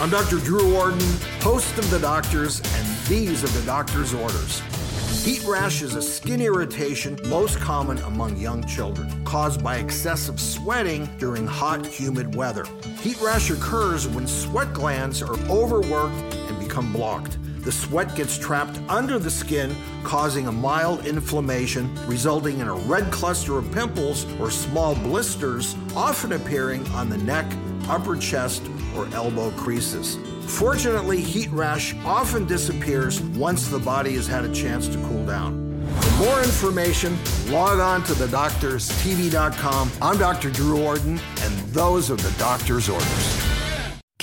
I'm Dr. Drew Ordon, host of The Doctors, and these are the doctor's orders. Heat rash is a skin irritation most common among young children, caused by excessive sweating during hot, humid weather. Heat rash occurs when sweat glands are overworked and become blocked. The sweat gets trapped under the skin, causing a mild inflammation, resulting in a red cluster of pimples or small blisters, often appearing on the neck, upper chest, or elbow creases. Fortunately, heat rash often disappears once the body has had a chance to cool down. For more information, log on to thedoctorstv.com. I'm Dr. Drew Ordon, and those are the doctor's orders.